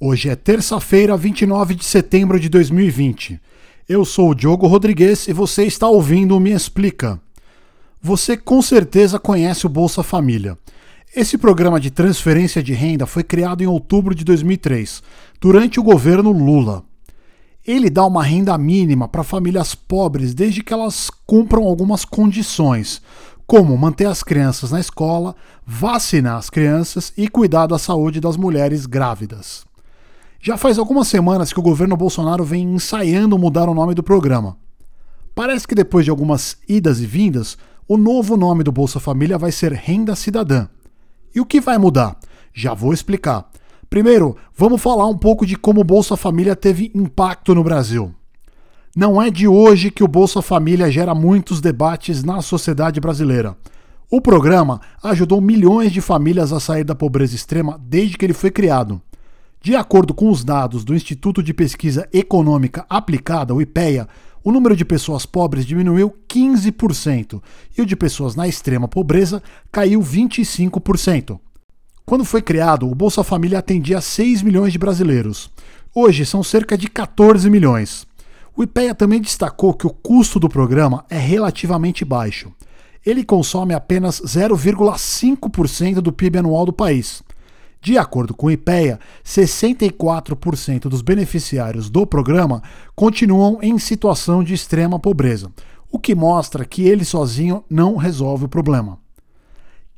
Hoje é terça-feira, 29 de setembro de 2020. Eu sou o Diogo Rodrigues e você está ouvindo o Me Explica. Você com certeza conhece o Bolsa Família. Esse programa de transferência de renda foi criado em outubro de 2003, durante o governo Lula. Ele dá uma renda mínima para famílias pobres desde que elas cumpram algumas condições, como manter as crianças na escola, vacinar as crianças e cuidar da saúde das mulheres grávidas. Já faz algumas semanas que o governo Bolsonaro vem ensaiando mudar o nome do programa. Parece que depois de algumas idas e vindas, o novo nome do Bolsa Família vai ser Renda Cidadã. E o que vai mudar? Já vou explicar. Primeiro, vamos falar um pouco de como o Bolsa Família teve impacto no Brasil. Não é de hoje que o Bolsa Família gera muitos debates na sociedade brasileira. O programa ajudou milhões de famílias a sair da pobreza extrema desde que ele foi criado. De acordo com os dados do Instituto de Pesquisa Econômica Aplicada, o IPEA, o número de pessoas pobres diminuiu 15% e o de pessoas na extrema pobreza caiu 25%. Quando foi criado, o Bolsa Família atendia 6 milhões de brasileiros. Hoje são cerca de 14 milhões. O IPEA também destacou que o custo do programa é relativamente baixo. Ele consome apenas 0,5% do PIB anual do país. De acordo com o IPEA, 64% dos beneficiários do programa continuam em situação de extrema pobreza, o que mostra que ele sozinho não resolve o problema.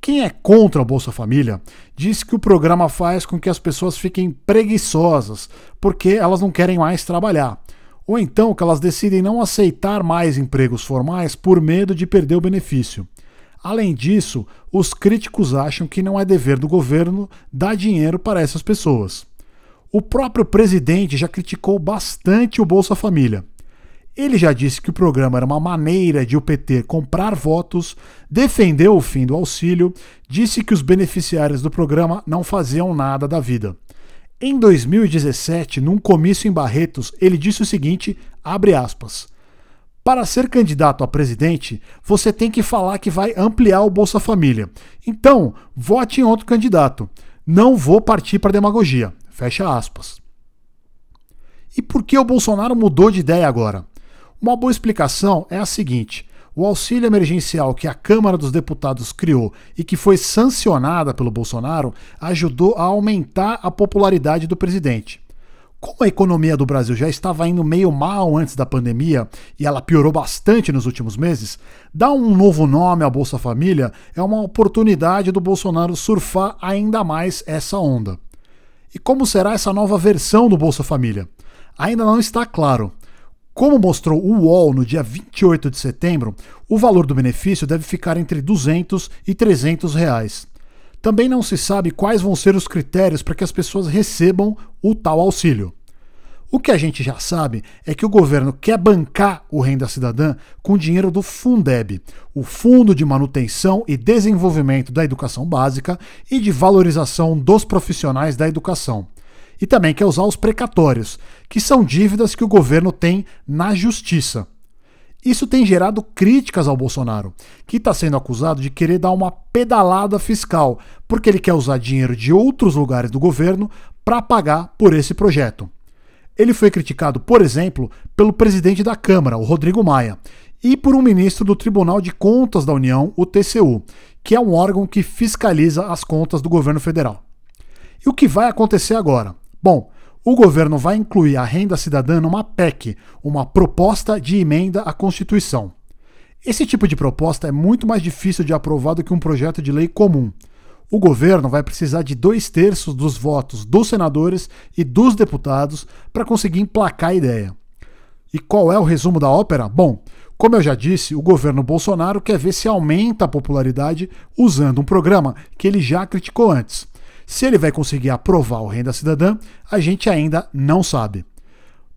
Quem é contra o Bolsa Família diz que o programa faz com que as pessoas fiquem preguiçosas porque elas não querem mais trabalhar ou então que elas decidem não aceitar mais empregos formais por medo de perder o benefício. Além disso, os críticos acham que não é dever do governo dar dinheiro para essas pessoas. O próprio presidente já criticou bastante o Bolsa Família. Ele já disse que o programa era uma maneira de o PT comprar votos, defendeu o fim do auxílio, disse que os beneficiários do programa não faziam nada da vida. Em 2017, num comício em Barretos, ele disse o seguinte, abre aspas: Para ser candidato a presidente, você tem que falar que vai ampliar o Bolsa Família. Então, vote em outro candidato. Não vou partir para demagogia. Fecha aspas. E por que o Bolsonaro mudou de ideia agora? Uma boa explicação é a seguinte: o auxílio emergencial que a Câmara dos Deputados criou e que foi sancionada pelo Bolsonaro ajudou a aumentar a popularidade do presidente. Como a economia do Brasil já estava indo meio mal antes da pandemia e ela piorou bastante nos últimos meses, dar um novo nome à Bolsa Família é uma oportunidade do Bolsonaro surfar ainda mais essa onda. E como será essa nova versão do Bolsa Família? Ainda não está claro. Como mostrou o UOL no dia 28 de setembro, o valor do benefício deve ficar entre 200 e 300 reais. Também não se sabe quais vão ser os critérios para que as pessoas recebam o tal auxílio. O que a gente já sabe é que o governo quer bancar o Renda Cidadã com dinheiro do Fundeb, o Fundo de Manutenção e Desenvolvimento da Educação Básica e de Valorização dos Profissionais da Educação e também quer usar os precatórios, que são dívidas que o governo tem na justiça. Isso tem gerado críticas ao Bolsonaro, que está sendo acusado de querer dar uma pedalada fiscal, porque ele quer usar dinheiro de outros lugares do governo para pagar por esse projeto. Ele foi criticado, por exemplo, pelo presidente da Câmara, o Rodrigo Maia, e por um ministro do Tribunal de Contas da União, o TCU, que é um órgão que fiscaliza as contas do governo federal. E o que vai acontecer agora? Bom, o governo vai incluir a renda cidadã numa PEC, uma proposta de emenda à Constituição. Esse tipo de proposta é muito mais difícil de aprovar do que um projeto de lei comum. O governo vai precisar de dois terços dos votos dos senadores e dos deputados para conseguir emplacar a ideia. E qual é o resumo da ópera? Bom, como eu já disse, o governo Bolsonaro quer ver se aumenta a popularidade usando um programa que ele já criticou antes. Se ele vai conseguir aprovar o Renda Cidadã, a gente ainda não sabe.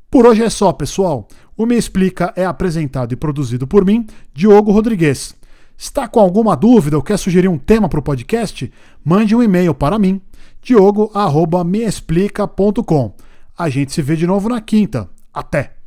Por hoje é só, pessoal. O Me Explica é apresentado e produzido por mim, Diogo Rodrigues. Está com alguma dúvida ou quer sugerir um tema para o podcast? Mande um e-mail para mim, diogo.meexplica.com. A gente se vê de novo na quinta. Até!